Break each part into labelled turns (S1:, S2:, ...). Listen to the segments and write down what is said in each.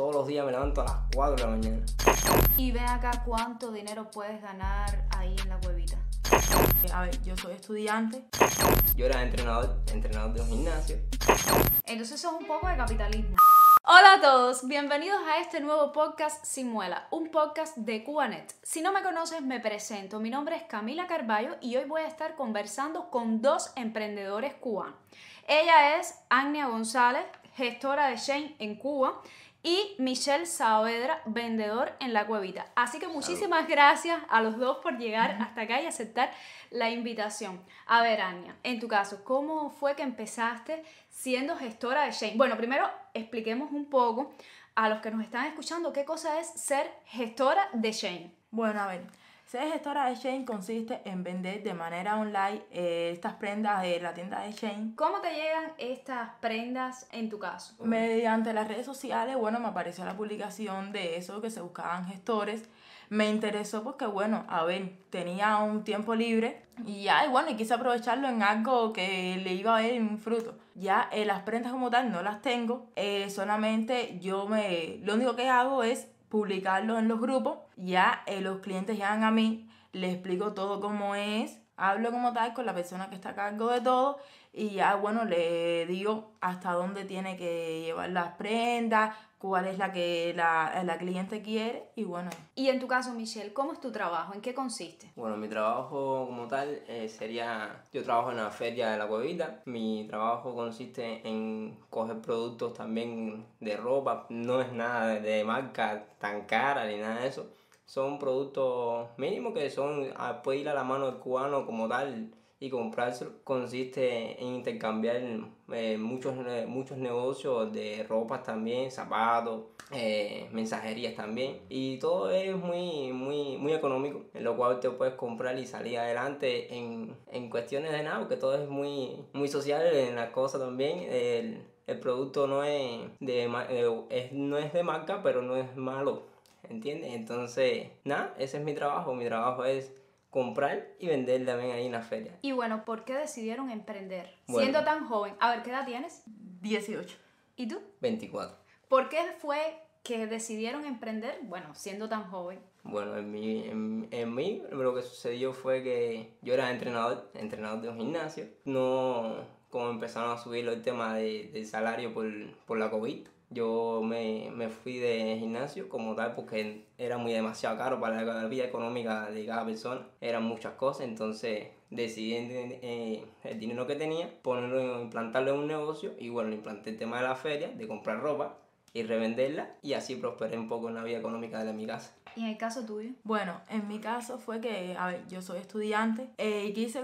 S1: todos los días me levanto a las 4 de la mañana.
S2: Y ve acá cuánto dinero puedes ganar ahí en la huevita.
S3: A ver, yo soy estudiante.
S1: Yo era entrenador, entrenador de un gimnasio.
S2: Entonces eso es un poco de capitalismo. Hola a todos, bienvenidos a este nuevo podcast Sin Muela, un podcast de Cubanet. Si no me conoces, me presento. Mi nombre es Camila Carballo y hoy voy a estar conversando con dos emprendedores cubanos. Ella es Agnia González, gestora de Shane en Cuba, y Michelle Saavedra, vendedor en la cuevita. Así que muchísimas gracias a los dos por llegar hasta acá y aceptar la invitación. A ver, Ania, en tu caso, ¿cómo fue que empezaste siendo gestora de Shane? Bueno, primero expliquemos un poco a los que nos están escuchando qué cosa es ser gestora de Shane.
S3: Bueno, a ver, ser gestora de Shane consiste en vender de manera online eh, estas prendas de la tienda de Shane.
S2: ¿Cómo te llegan estas prendas en tu caso?
S3: Mediante las redes sociales, bueno, me apareció la publicación de eso, que se buscaban gestores. Me interesó porque, bueno, a ver, tenía un tiempo libre y ya, y bueno, y quise aprovecharlo en algo que le iba a ver un fruto. Ya eh, las prendas como tal no las tengo, eh, solamente yo me, lo único que hago es publicarlo en los grupos, ya eh, los clientes llegan a mí, les explico todo cómo es, hablo como tal con la persona que está a cargo de todo y ya bueno le digo hasta dónde tiene que llevar las prendas, cuál es la que la, la, cliente quiere y bueno.
S2: Y en tu caso, Michelle, ¿cómo es tu trabajo? ¿En qué consiste?
S1: Bueno, mi trabajo como tal eh, sería, yo trabajo en la feria de la cuevita, mi trabajo consiste en coger productos también de ropa, no es nada de marca tan cara ni nada de eso, son productos mínimos que son, ah, puede ir a la mano del cubano como tal y comprárselo consiste en intercambiar eh, muchos, eh, muchos negocios de ropas también, zapatos, eh, mensajerías también. Y todo es muy, muy, muy económico en lo cual te puedes comprar y salir adelante en, en cuestiones de nada porque todo es muy, muy social en las cosas también. El, el producto no es de, es, no es de marca pero no es malo ¿entiendes? Entonces, nada, ese es mi trabajo, mi trabajo es comprar y vender también ahí en la feria.
S2: Y bueno, ¿por qué decidieron emprender? Siendo tan joven. A ver, ¿qué edad tienes?
S3: 18.
S2: ¿Y tú?
S1: 24.
S2: ¿Por qué fue que decidieron emprender, bueno, siendo tan joven?
S1: Bueno, en mí, en, en mí lo que sucedió fue que yo era entrenador, entrenador de un gimnasio. No, como empezaron a subir el tema de, del salario por, por la COVID, yo me, me, fui de gimnasio como tal porque era muy demasiado caro para la vida económica de cada persona. Eran muchas cosas, entonces decidí eh, el dinero que tenía ponerlo, implantarlo en un negocio y bueno, implanté el tema de la feria, de comprar ropa y revenderla y así prosperé un poco en la vida económica de mi casa.
S2: ¿Y en el caso tuyo?
S3: Bueno, en mi caso fue que, a ver, yo soy estudiante eh, y quise,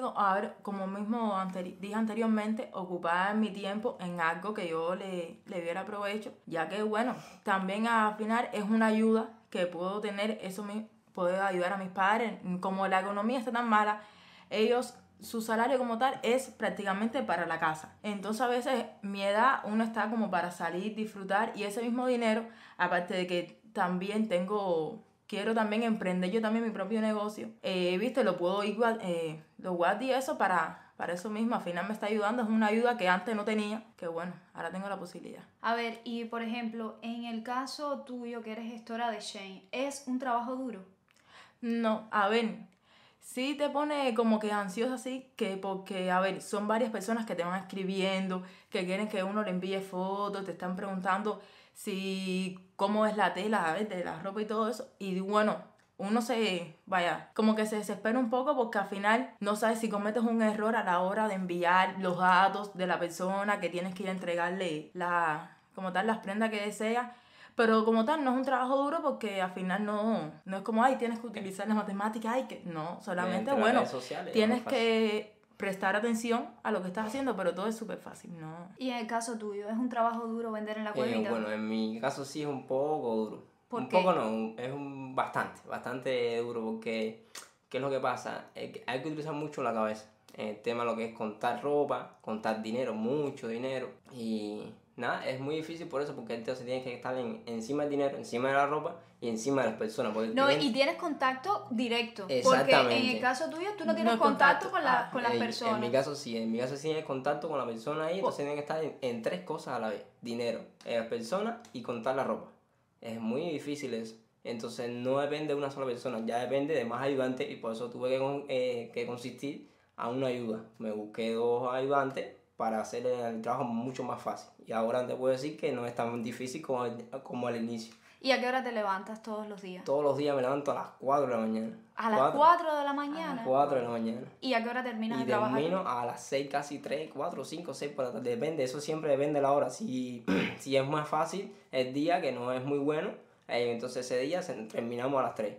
S3: como mismo dije anteriormente, ocupar mi tiempo en algo que yo le, le diera provecho, ya que, bueno, también al final es una ayuda que puedo tener, eso me puede ayudar a mis padres, como la economía está tan mala, ellos su salario como tal es prácticamente para la casa. Entonces a veces mi edad uno está como para salir, disfrutar y ese mismo dinero, aparte de que también tengo, quiero también emprender yo también mi propio negocio, eh, viste, lo puedo igual, eh, lo guardo y eso para, para eso mismo, al final me está ayudando, es una ayuda que antes no tenía, que bueno, ahora tengo la posibilidad.
S2: A ver, y por ejemplo, en el caso tuyo que eres gestora de Shane, ¿es un trabajo duro?
S3: No, a ver, sí te pone como que ansioso así, que porque, a ver, son varias personas que te van escribiendo, que quieren que uno le envíe fotos, te están preguntando si cómo es la tela, de la ropa y todo eso. Y bueno, uno se, vaya, como que se desespera un poco porque al final no sabes si cometes un error a la hora de enviar los datos de la persona que tienes que ir a entregarle la, como tal, las prendas que desea pero como tal, no es un trabajo duro porque al final no, no es como, ay, tienes que utilizar la matemática, ay, que no, solamente, bueno, tienes que prestar atención a lo que estás haciendo, pero todo es súper fácil, ¿no?
S2: Y en el caso tuyo, ¿es un trabajo duro vender en la cuevita?
S1: Eh, bueno, en mi caso sí es un poco duro. ¿Por un poco no, es un bastante, bastante duro porque, ¿qué es lo que pasa? hay que utilizar mucho la cabeza. El tema lo que es contar ropa, contar dinero, mucho dinero y nada, es muy difícil por eso, porque entonces tienes que estar en, encima del dinero, encima de la ropa y encima de las personas.
S2: no, y tienes contacto directo. Porque en el caso tuyo tú no tienes contacto, con, la, ah, con las personas.
S1: En mi caso sí, en mi caso sí tienes contacto con la persona ahí, entonces tienes que estar en, tres cosas a la vez. Dinero, las personas y contar la ropa. Es muy difícil eso. Entonces no depende de una sola persona, ya depende de más ayudantes y por eso tuve que, eh, que consistir a una ayuda. Me busqué dos ayudantes para hacer el trabajo mucho más fácil. Y ahora te puedo decir que no es tan difícil como, el- como al inicio.
S2: ¿Y a qué hora te levantas todos los días?
S1: Todos los días me levanto a las 4 de la mañana.
S2: A las
S1: Cuatro.
S2: 4 de la mañana.
S1: 4 de la mañana.
S2: ¿Y a qué hora terminas
S1: Y
S2: de trabajar?
S1: termino a las 6, casi 3, 4, 5, 6 por la tarde. Depende, eso siempre depende de la hora. Si, si es más fácil el día, que no es muy bueno, eh, entonces ese día se- terminamos a las 3.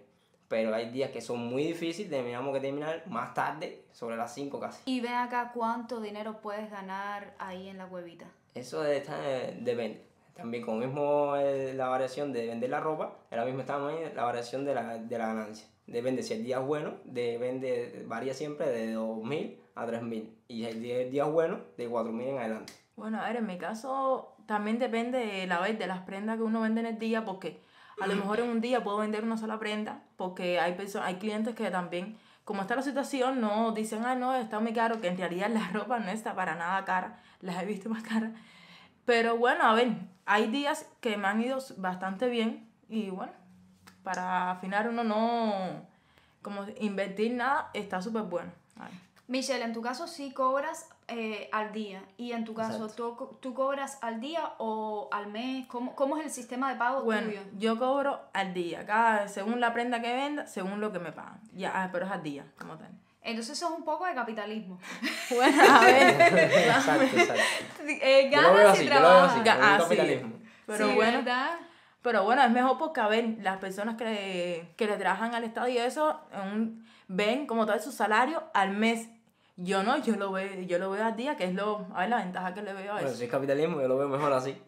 S1: Pero hay días que son muy difíciles, terminamos que terminar más tarde, sobre las 5 casi.
S2: Y ve acá cuánto dinero puedes ganar ahí en la cuevita.
S1: Eso está, eh, depende. También como mismo eh, la variación de vender la ropa, ahora mismo estamos ahí la variación de la, de la ganancia. Depende si el día es bueno, depende, varía siempre de 2.000 a 3.000. Y el día, el día es bueno, de 4.000 en adelante.
S3: Bueno, a ver, en mi caso también depende de la vez de las prendas que uno vende en el día, porque a lo mejor en un día puedo vender una sola prenda, porque hay hay clientes que también, como está la situación, no dicen, ah, no, está muy caro, que en realidad la ropa no está para nada cara, las he visto más caras. Pero bueno, a ver, hay días que me han ido bastante bien y bueno, para afinar uno no, como invertir nada, está súper bueno.
S2: Michelle, en tu caso sí cobras eh, al día. Y en tu caso, ¿tú, ¿tú cobras al día o al mes? ¿Cómo, cómo es el sistema de pago
S3: Bueno,
S2: tuyo?
S3: yo cobro al día, cada, según la prenda que venda, según lo que me pagan. Ya, ah, pero es al día, como tal.
S2: Entonces eso es un poco de capitalismo.
S3: Bueno, a ver.
S1: exacto, exacto.
S2: Eh,
S1: Yo lo veo
S2: ganas
S1: así,
S2: y
S1: yo lo veo así,
S2: trabajas.
S3: Ah, sí. Pero
S2: Sí,
S3: bueno,
S2: ¿verdad?
S3: pero bueno, es mejor porque, a ver, las personas que, que le trabajan al Estado y eso, un- ven como tal su salario al mes. Yo no, yo lo veo, yo lo veo al día, que es lo, a ver, la ventaja que le veo a
S1: Bueno,
S3: eso.
S1: si es capitalismo, yo lo veo mejor así.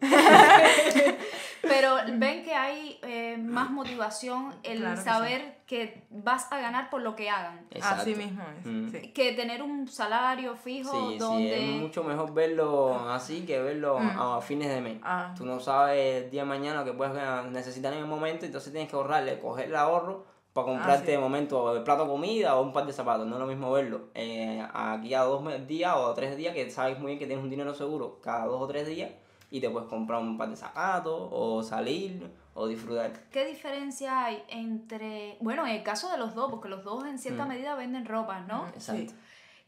S2: Pero ven que hay eh, más motivación el
S3: Claro que
S2: saber que vas a ganar por lo que hagan.
S1: Exacto.
S3: Así mismo es,
S1: Mm.
S3: sí.
S2: Que tener un salario fijo
S1: Sí, sí,
S2: donde...
S1: es mucho mejor verlo así que verlo
S3: Mm.
S1: a fines de mes.
S3: Ah.
S1: Tú no sabes el día de mañana que puedes ganar- necesitar en el momento, entonces tienes que ahorrarle, coger el ahorro para comprarte
S3: sí.
S1: de momento el plato de comida o un par de zapatos. No es lo mismo verlo eh, aquí a dos días o a tres días que sabes muy bien que tienes un dinero seguro cada dos o tres días y te puedes comprar un par de zapatos o salir o disfrutar.
S2: ¿Qué diferencia hay entre... Bueno, en el caso de los dos, porque los dos en cierta
S1: Mm.
S2: medida venden ropa, ¿no?
S1: Exacto.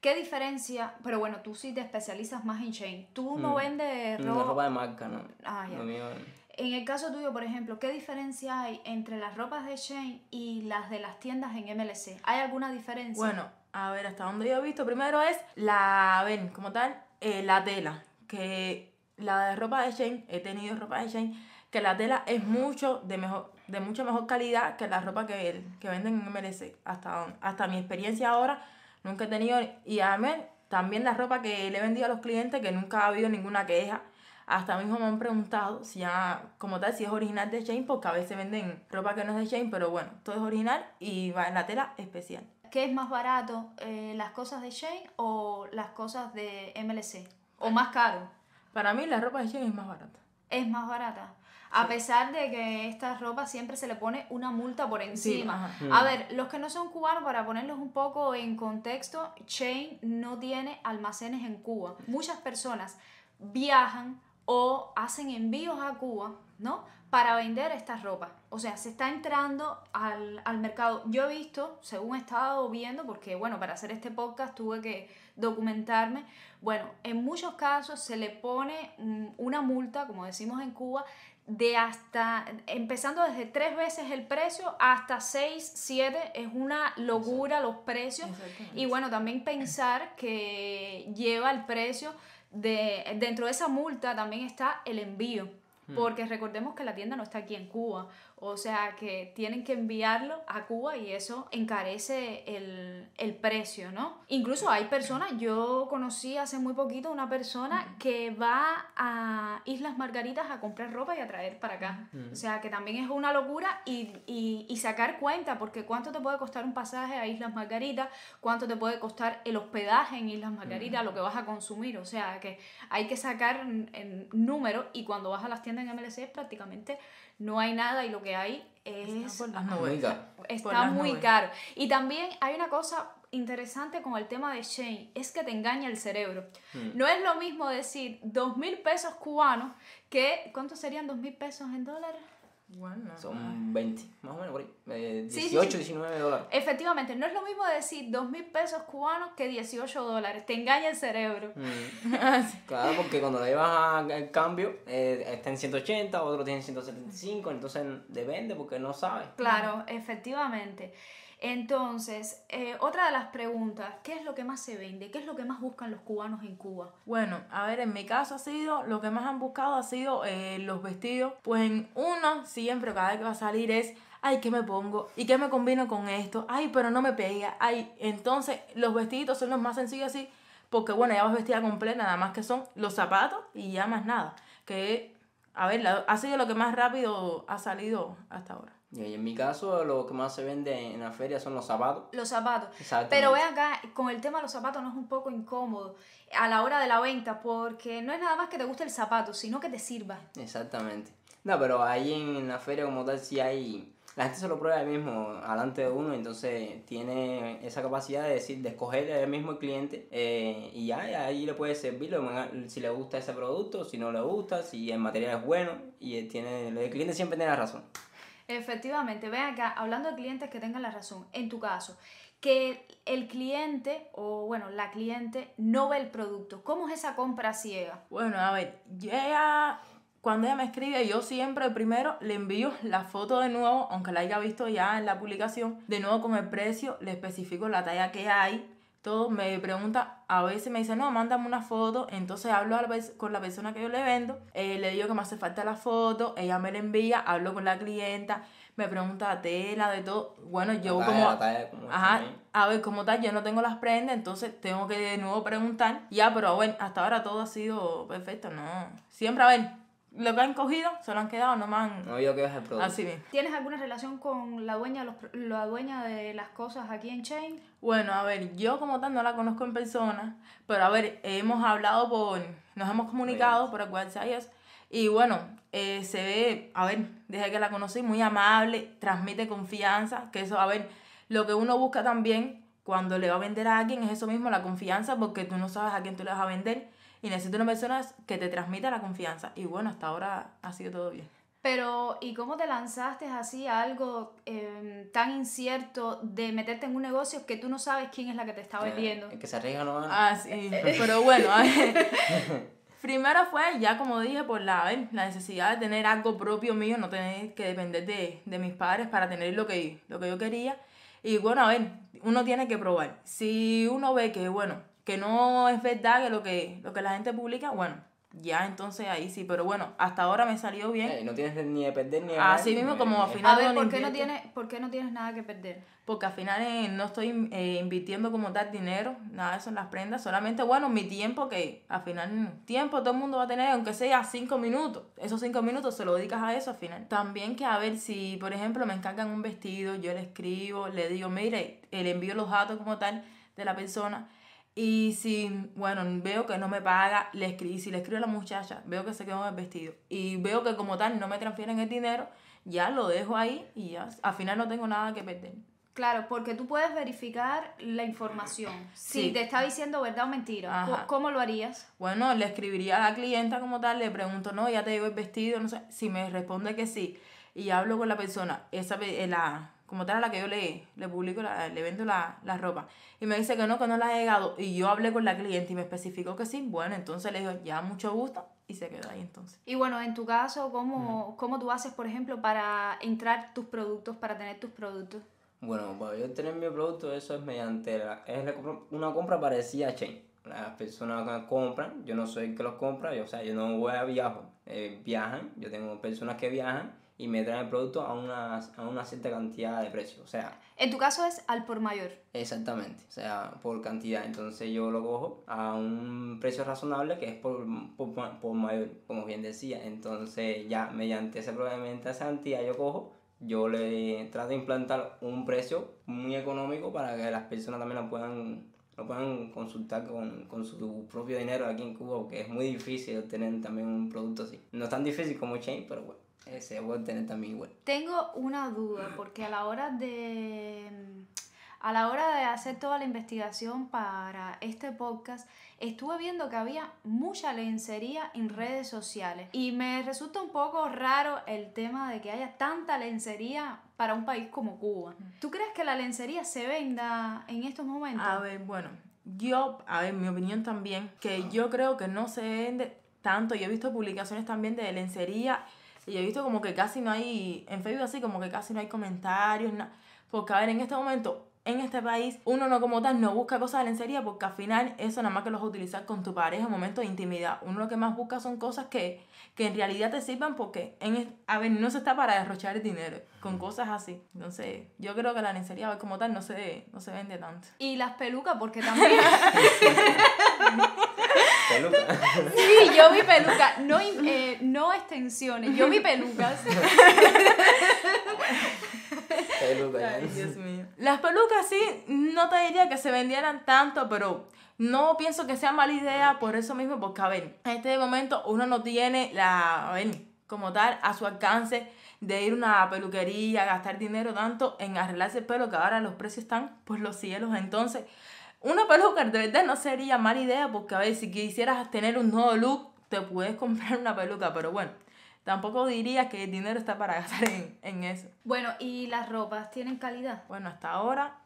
S2: ¿Qué diferencia? Pero bueno, tú sí te especializas más en Shane. Tú no
S1: Mm.
S2: vendes
S1: No,
S2: ropa...
S1: ropa de marca, no.
S2: Ah, ya. En el caso tuyo, por ejemplo, ¿qué diferencia hay entre las ropas de Shane y las de las tiendas en MLC? ¿Hay alguna diferencia?
S3: Bueno, a ver, hasta donde yo he visto, primero es la, a ver, como tal, eh, la tela, que la de ropa de Shane, he tenido ropa de Shane, que la tela es mucho de mejor, de mucha mejor calidad que la ropa que, que venden en MLC. Hasta, hasta mi experiencia ahora, nunca he tenido, y a mí, también la ropa que le he vendido a los clientes, que nunca ha habido ninguna queja. Hasta mismo me han preguntado si ya, como tal, si es original de Shane, porque a veces venden ropa que no es de Shane, pero bueno, todo es original y va en la tela especial.
S2: ¿Qué es más barato, eh, las cosas de Shane o las cosas de MLC? ¿O más caro?
S3: Para mí la ropa de Shein es más barata.
S2: Es más barata. A pesar de que esta ropa siempre se le pone una multa por encima.
S3: ajá.
S2: A ver, los que no son cubanos, para ponerlos un poco en contexto, Chain no tiene almacenes en Cuba. Muchas personas viajan o hacen envíos a Cuba, ¿no? Para vender esta ropa. O sea, se está entrando al, al mercado. Yo he visto, según he estado viendo, porque bueno, para hacer este podcast tuve que documentarme. Bueno, en muchos casos se le pone mm, una multa, como decimos en Cuba, de hasta, empezando desde tres veces el precio hasta seis, siete, es una locura los precios. Y bueno, también pensar que lleva el precio de, dentro de esa multa también está el envío. Porque recordemos que la tienda no está aquí en Cuba, o sea que tienen que enviarlo a Cuba y eso encarece el, el precio, ¿no? Incluso hay personas, yo conocí hace muy poquito una persona que va a Islas Margaritas a comprar ropa y a traer para acá. O sea que también es una locura y, y, y sacar cuenta, porque cuánto te puede costar un pasaje a Islas Margaritas, cuánto te puede costar el hospedaje en Islas Margaritas, lo que vas a consumir, o sea que hay que sacar en, en número y cuando vas a las tiendas en MLC prácticamente no hay nada y lo que hay es
S3: Está por las
S1: Muy
S3: nubes.
S1: caro.
S2: está muy caro. Y también hay una cosa interesante con el tema de Shane, es que te engaña el cerebro. No es lo mismo decir dos mil pesos cubanos que, ¿cuántos serían dos mil pesos en dólares?
S3: Bueno.
S1: Son 20, más o menos por ahí. eh,
S2: Sí, sí,
S1: 18,
S2: sí.
S1: 19 dólares.
S2: Efectivamente, no es lo mismo decir dos mil pesos cubanos que 18 dólares. Te engaña el cerebro.
S1: Mm. Claro, porque cuando le llevas a- al cambio, eh, está en 180, otro tiene 175, entonces depende porque no sabes.
S2: Claro, efectivamente. Entonces, eh, otra de las preguntas, ¿qué es lo que más se vende? ¿Qué es lo que más buscan los cubanos en Cuba?
S3: Bueno, a ver, en mi caso ha sido, lo que más han buscado ha sido eh, los vestidos. Pues en uno, siempre, cada vez que va a salir es, ay, ¿qué me pongo? ¿Y qué me combino con esto? Ay, pero no me pega. Ay, entonces los vestiditos son los más sencillos así, porque bueno, ya vas vestida completa, nada más que son los zapatos y ya más nada. Que, a ver, ha sido lo que más rápido ha salido hasta ahora.
S1: Y en mi caso, lo que más se vende en la feria son los zapatos.
S2: Los zapatos. Pero ve acá, con el tema de los zapatos no es un poco incómodo a la hora de la venta, porque no es nada más que te guste el zapato, sino que te sirva.
S1: Exactamente. No, pero ahí en la feria como tal sí hay... La gente se lo prueba ahí mismo, delante de uno, entonces tiene esa capacidad de decir, de escoger el mismo el cliente eh, y ya, ahí le puede servir si le gusta ese producto, si no le gusta, si el material es bueno y tiene, el cliente siempre tiene la razón.
S2: Efectivamente, ven acá, hablando de clientes que tengan la razón, en tu caso, que el cliente o bueno, la cliente no ve el producto. ¿Cómo es esa compra ciega?
S3: Bueno, a ver, ella, cuando ella me escribe, yo siempre primero le envío la foto de nuevo, aunque la haya visto ya en la publicación, de nuevo con el precio, le especifico la talla que hay, todo, me pregunta, a veces me dice, no, mándame una foto, entonces hablo a la con la persona que yo le vendo, eh, le digo que me hace falta la foto, ella me la envía, hablo con la clienta, me pregunta tela, de todo, bueno, yo
S1: talla,
S3: como...
S1: talla,
S3: Ajá,
S1: también.
S3: a ver, como tal, yo no tengo las prendas, entonces tengo que de nuevo preguntar. Ya, pero bueno, hasta ahora todo ha sido perfecto, ¿no? Siempre, a ver, lo que han cogido, se lo han quedado, no me han...
S1: No yo que es el producto.
S3: Así bien.
S2: ¿Tienes alguna relación con la dueña, de los, la dueña de las cosas aquí en Chain?
S3: Bueno, a ver, yo como tal no la conozco en persona, pero a ver, hemos hablado por... Nos hemos comunicado por el WhatsApp y eso, Y bueno, eh, se ve, a ver, desde que la conocí, muy amable, transmite confianza, que eso, a ver, lo que uno busca también cuando le va a vender a alguien es eso mismo, la confianza, porque tú no sabes a quién tú le vas a vender y necesitas una persona que te transmita la confianza. Y bueno, hasta ahora ha sido todo bien.
S2: Pero, ¿y cómo te lanzaste así a algo eh, tan incierto de meterte en un negocio que tú no sabes quién es la que te está vendiendo?
S1: Eh, que se arriesga no.
S3: Ah, sí, pero bueno, a ver. Primero fue, ya como dije, por la, ver, la necesidad de tener algo propio mío, no tener que depender de, de mis padres para tener lo que, lo que yo quería. Y bueno, a ver, uno tiene que probar. Si uno ve que, bueno, que no es verdad que lo que, lo que la gente publica, bueno, ya entonces ahí sí. Pero bueno, hasta ahora me salió bien.
S1: Eh, no tienes ni de perder ni de
S3: Así
S1: ganar,
S3: mismo como al final
S2: A ver, ¿por qué, no
S3: invierte.
S2: tienes, ¿por qué no tienes nada que perder?
S3: Porque al final eh, no estoy eh, invirtiendo como tal dinero, nada de eso en las prendas, solamente, bueno, mi tiempo, que al final, tiempo todo el mundo va a tener, aunque sea cinco minutos, esos cinco minutos se lo dedicas a eso al final. También que a ver si, por ejemplo, me encargan un vestido, yo le escribo, le digo, mire, le envío los datos como tal de la persona, y si, bueno, veo que no me paga, le escribo, si le escribo a la muchacha, veo que se quedó en el vestido, y veo que como tal no me transfieren el dinero, ya lo dejo ahí y ya, al final no tengo nada que perder.
S2: Claro, porque tú puedes verificar la información. Si
S3: Sí.
S2: te está diciendo verdad o mentira.
S3: Ajá.
S2: ¿Cómo lo harías?
S3: Bueno, le escribiría a la clienta como tal, le pregunto, no, ya te llegó el vestido, no sé, si me responde que sí, y hablo con la persona, esa eh, la, como tal a la que yo le, le publico, la- le vendo la, la ropa, y me dice que no, que no la ha llegado, y yo hablé con la cliente y me especificó que sí, bueno, entonces le digo, ya mucho gusto, y se quedó ahí entonces.
S2: Y bueno, en tu caso, ¿cómo, ¿cómo tú haces, por ejemplo, para entrar tus productos, para tener tus productos?
S1: Bueno, para yo tener mi producto, eso es mediante la- es la compra- una compra parecida a Chain. Las personas que compran, yo no soy el que los compra, yo, o sea, yo no voy a viajo, eh, viajan, yo tengo personas que viajan y me traen el producto a una, a una cierta cantidad de precio, o sea,
S2: En tu caso es al por mayor.
S1: exactamente, o sea, por cantidad, entonces yo lo cojo a un precio razonable que es por, por, por mayor, como bien decía, entonces ya mediante ese probablemente esa cantidad yo cojo yo le trato de implantar un precio muy económico para que las personas también lo puedan, lo puedan consultar con, con su propio dinero aquí en Cuba, porque es muy difícil obtener también un producto así. No es tan difícil como Chain, pero bueno, eh, se puede obtener también igual.
S2: Tengo una duda, porque a la hora de a la hora de hacer toda la investigación para este podcast, estuve viendo que había mucha lencería en redes sociales y me resulta un poco raro el tema de que haya tanta lencería para un país como Cuba. ¿Tú crees que la lencería se venda en estos momentos?
S3: A ver, bueno, yo, a ver, mi opinión también, que yo creo que no se vende tanto. Yo he visto publicaciones también de lencería y he visto como que casi no hay, en Facebook así, como que casi no hay comentarios, nada. Porque, a ver, en este momento en este país uno no como tal no busca cosas de lencería porque al final eso nada más que lo vas a utilizar con tu pareja en momentos de intimidad. Uno lo que más busca son cosas que, que en realidad te sirvan porque en, a ver, no se está para derrochar el dinero con cosas así. Entonces yo creo que la lencería como tal no se, no se vende tanto.
S2: Y las pelucas porque también...
S1: Peluca.
S2: Sí, yo vi pelucas, no, eh, no extensiones, yo vi pelucas.
S3: Ay, Dios mío. Las pelucas sí, no te diría que se vendieran tanto, pero no pienso que sea mala idea por eso mismo, porque a ver, en este momento uno no tiene la, a ver, como tal, a su alcance de ir a una peluquería, gastar dinero tanto en arreglarse el pelo, que ahora los precios están por los cielos. Entonces, una peluca de verdad no sería mala idea, porque a ver, si quisieras tener un nuevo look, te puedes comprar una peluca, pero bueno tampoco diría que el dinero está para gastar en, eso.
S2: Bueno, ¿y las ropas tienen calidad?
S3: Bueno, hasta ahora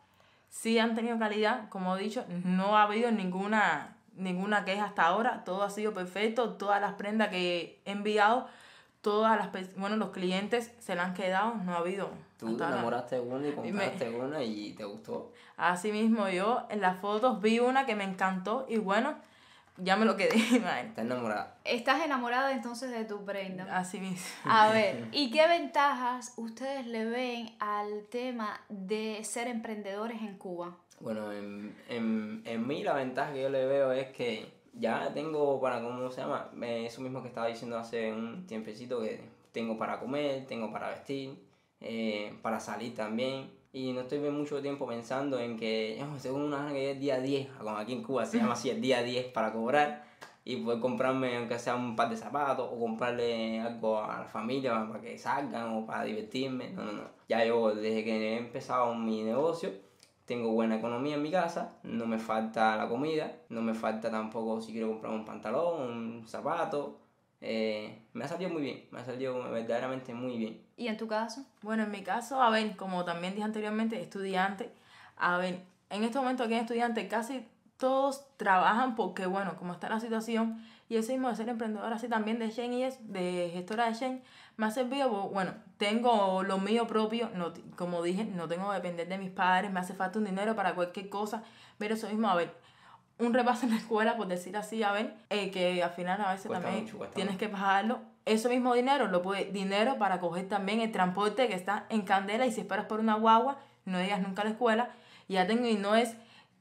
S3: sí han tenido calidad, como he dicho, no ha habido ninguna, ninguna queja hasta ahora, todo ha sido perfecto, todas las prendas que he enviado, todas las, bueno, los clientes se la han quedado, no ha habido.
S1: Tú te enamoraste de una y compraste una y te gustó.
S3: Así mismo yo en las fotos vi una que me encantó y bueno, ya me lo quedé,
S1: Estás enamorada.
S2: Estás enamorada entonces de tu prenda.
S3: Así mismo.
S2: A ver, ¿y qué ventajas ustedes le ven al tema de ser emprendedores en Cuba?
S1: Bueno, en, en, en mí la ventaja que yo le veo es que ya tengo para, ¿cómo se llama? Eso mismo que estaba diciendo hace un tiempecito, que tengo para comer, tengo para vestir, eh, para salir también y no estoy mucho tiempo pensando en que oh, tengo una que es día 10, como aquí en Cuba se llama así el día 10 para cobrar y poder comprarme aunque sea un par de zapatos o comprarle algo a la familia para que salgan o para divertirme. No, no, no. Ya yo desde que he empezado mi negocio tengo buena economía en mi casa, no me falta la comida, no me falta tampoco si quiero comprar un pantalón, un zapato. Eh, me ha salido muy bien, me ha salido verdaderamente muy bien.
S2: ¿Y en tu caso?
S3: Bueno, en mi caso, a ver, como también dije anteriormente, estudiante, a ver, en este momento aquí en estudiante casi todos trabajan porque, bueno, como está la situación, y ese mismo de ser emprendedora así también de Shen y es, de gestora de Shen, me ha servido, bueno, tengo lo mío propio, no, como dije, no tengo que depender de mis padres, me hace falta un dinero para cualquier cosa, pero eso mismo, a ver, un repaso en la escuela, por decir así, a ver, eh, que al final a veces también tienes que pagarlo eso mismo dinero lo puede, dinero para coger también el transporte que está en candela y si esperas por una guagua, no digas nunca a la escuela, ya tengo y no es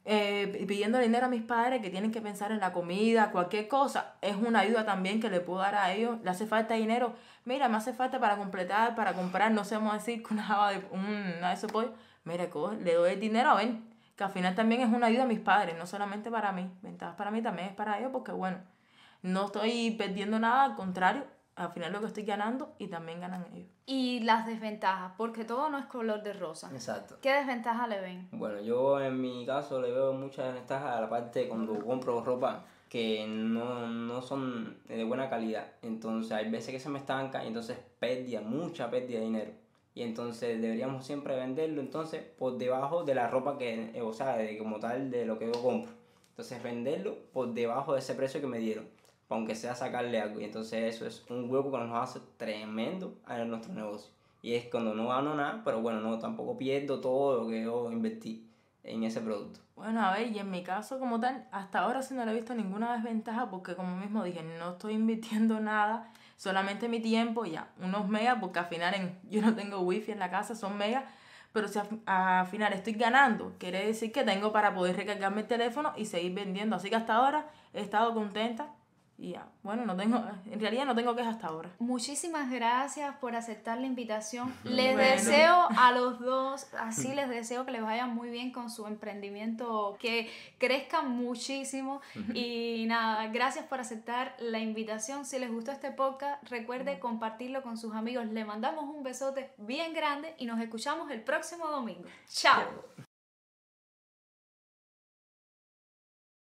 S3: eh, pidiendo dinero a mis padres que tienen que pensar en la comida, cualquier cosa, es una ayuda también que le puedo dar a ellos, le hace falta dinero, mira, me hace falta para completar, para comprar, no sé, a decir, una java de, una de esos pollos, mira, coge, le doy el dinero, a ver, que al final también es una ayuda a mis padres, no solamente para mí, ventajas para mí también es para ellos, porque bueno, no estoy perdiendo nada, al contrario, al final lo que estoy ganando y también ganan ellos.
S2: Y las desventajas, porque todo no es color de rosa.
S1: Exacto.
S2: ¿Qué desventajas le ven?
S1: Bueno, yo en mi caso le veo muchas desventajas a la parte cuando compro ropa que no, no son de buena calidad. Entonces hay veces que se me estanca y entonces pérdida, mucha pérdida de dinero. Y entonces deberíamos siempre venderlo entonces por debajo de la ropa que, o sea, de, como tal de lo que yo compro. Entonces venderlo por debajo de ese precio que me dieron aunque sea sacarle algo. Y entonces eso es un hueco que nos hace tremendo en nuestro negocio. Y es cuando no gano nada, pero bueno, no tampoco pierdo todo lo que yo invertí en ese producto.
S3: Bueno, a ver, y en mi caso como tal, hasta ahora sí no le he visto ninguna desventaja porque como mismo dije, no estoy invirtiendo nada, solamente mi tiempo, ya, unos megas, porque al final en, yo no tengo wifi en la casa, son megas, pero si al final estoy ganando, quiere decir que tengo para poder recargarme el teléfono y seguir vendiendo. Así que hasta ahora he estado contenta y ya, bueno, no tengo, en realidad no tengo quejas hasta ahora.
S2: Muchísimas gracias por aceptar la invitación. Les deseo a los dos, así les deseo que les vaya muy bien con su emprendimiento, que crezcan muchísimo. Y nada, gracias por aceptar la invitación. Si les gustó este podcast, recuerde compartirlo con sus amigos. Le mandamos un besote bien grande y nos escuchamos el próximo domingo. Chao.